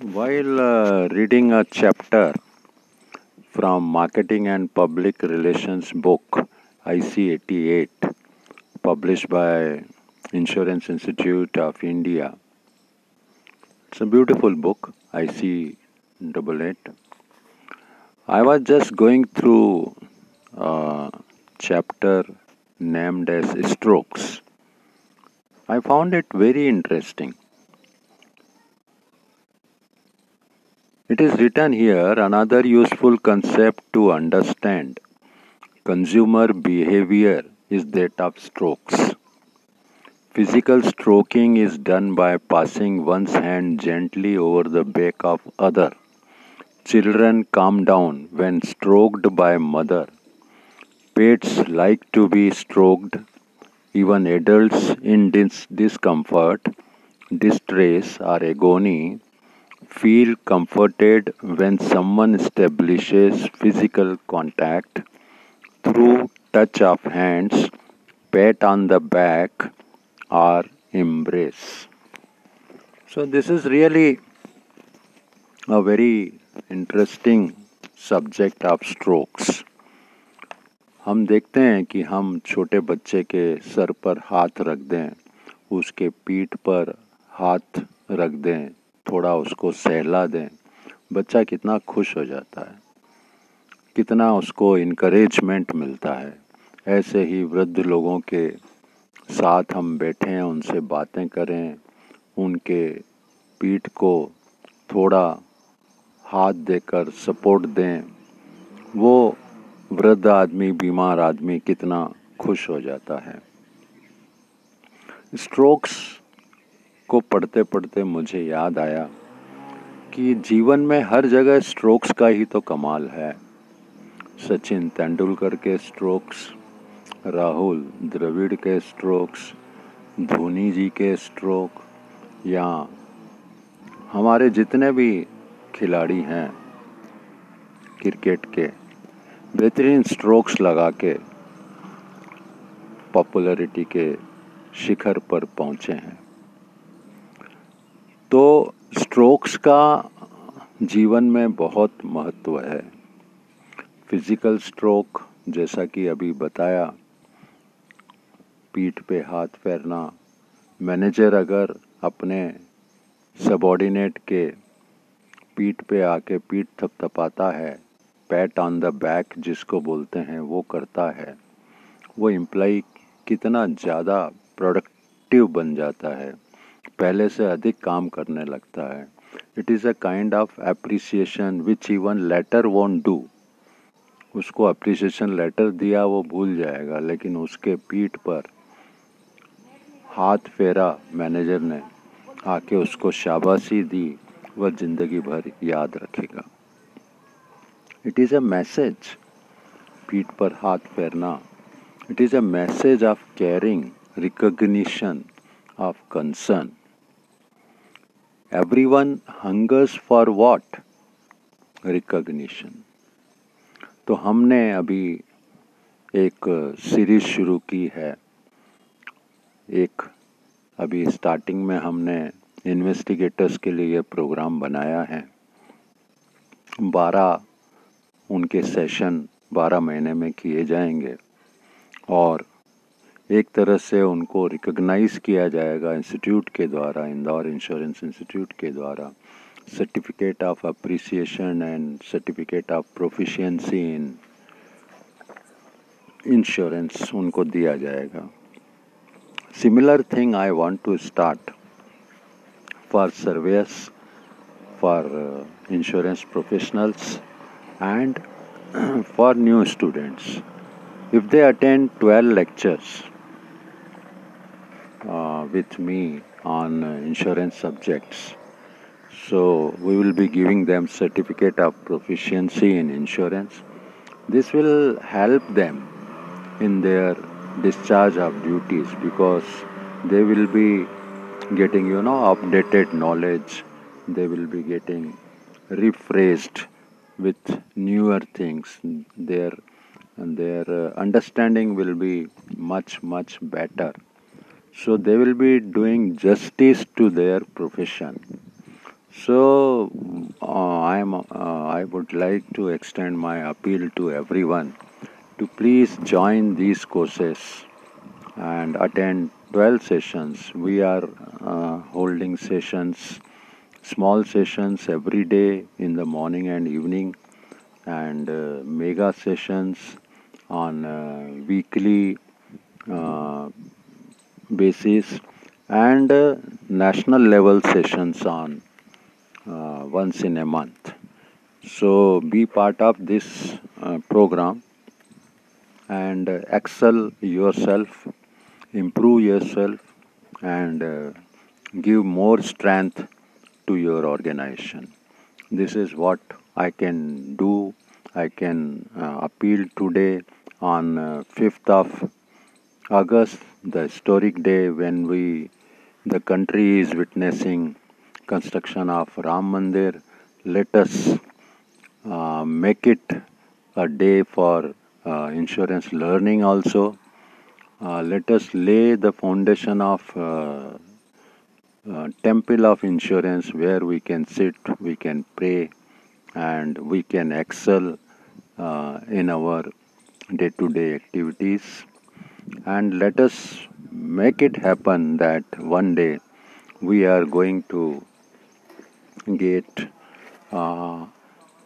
While uh, reading a chapter from Marketing and Public Relations book IC 88, published by Insurance Institute of India, it's a beautiful book, IC 88. I was just going through a chapter named as Strokes. I found it very interesting It is written here another useful concept to understand consumer behavior is that of strokes. Physical stroking is done by passing one's hand gently over the back of other. Children calm down when stroked by mother. Pets like to be stroked. Even adults in dis- discomfort, distress, or agony feel comforted when someone establishes physical contact through touch of hands, pat on the back, or embrace. So, this is really a very interesting subject of strokes हम देखते हैं कि हम छोटे बच्चे के sir पर हाथ रख दें उसके पीठ पर हाथ रख दें थोड़ा उसको सहला दें। बच्चा कितना खुश हो जाता है। कितना उसको इनक्रेजमेंट मिलता है। ऐसे ही वृद्ध लोगों के साथ हम बैठें उनसे बातें करें, उनके पीठ को थोड़ा हाथ देकर सपोर्ट दें। वो वृद्ध आदमी, बीमार आदमी कितना खुश हो जाता है। स्ट्रोक्स को पढ़ते पढ़ते मुझे याद आया कि जीवन में हर जगह स्ट्रोक्स का ही तो कमाल है। सचिन तेंदुलकर के स्ट्रोक्स राहुल द्रविड़ के स्ट्रोक्स धोनी जी के स्ट्रोक या हमारे जितने भी खिलाड़ी हैं क्रिकेट के, बेहतरीन स्ट्रोक्स लगा के पॉपुलैरिटी के शिखर पर पहुँचे हैं। तो स्ट्रोक्स का जीवन में बहुत महत्व है। फ़िज़िकल स्ट्रोक जैसा कि अभी बताया, पीठ पे हाथ फेरना मैनेजर अगर अपने सबॉर्डिनेट के पीठ पे आके पीठ थपथपाता है पैट ऑन द बैक जिसको बोलते हैं, वो करता है, वो एम्प्लॉय कितना ज़्यादा प्रोडक्टिव बन जाता है। पहले से अधिक काम करने लगता है। It is a kind of appreciation which even letter won't do उसको अप्रिसिएशन लेटर दिया वो भूल जाएगा, लेकिन उसके पीठ पर हाथ फेरा मैनेजर ने आके उसको शाबाशी दी, वह ज़िंदगी भर याद रखेगा। इट इज़ अ मैसेज पीठ पर हाथ फेरना। It is a message of caring recognition of concern everyone hungers for what? Recognition. तो हमने अभी एक सीरीज़ शुरू की है। एक अभी स्टार्टिंग में हमने इन्वेस्टिगेटर्स के लिए प्रोग्राम बनाया है। बारह उनके सेशन बारह महीने में किए जाएँगे। और एक तरह से उनको रिकग्नाइज किया जाएगा इंस्टीट्यूट के द्वारा इंदौर इंश्योरेंस इंस्टीट्यूट के द्वारा। Certificate of appreciation and certificate of proficiency in insurance उनको दिया जाएगा। Similar thing I want to start for surveyors for insurance professionals and for new students they attend 12 lectures uh, with me on uh, insurance subjects. So we will be giving them certificate of proficiency in insurance. This will help them in their discharge of duties because they will be getting you know updated knowledge they will be getting rephrased with newer things their and their uh, understanding will be much much better so they will be doing justice to their profession So uh, I am. Uh, I would like to extend my appeal to everyone to please join these courses and attend 12 sessions. We are uh, holding sessions, small sessions every day in the morning and evening, and uh, mega sessions on uh, weekly uh, basis, and uh, national level sessions on uh, once in a month. So be part of this uh, program and uh, excel yourself, improve yourself, and uh, give more strength to your organization. This is what I can do. I can uh, appeal today on 5th of August, the historic day when we, the country is witnessing construction of Ram Mandir. Let us uh, make it a day for uh, insurance learning also. Uh, let us lay the foundation of uh, uh, temple of insurance where we can sit, we can pray, and we can excel uh, in our day-to-day activities. And let us make it happen that one day we are going to get uh,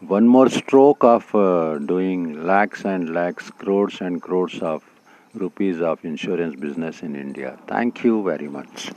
one more stroke of uh, doing lakhs and lakhs, crores and crores of rupees of insurance business in India. Thank you very much.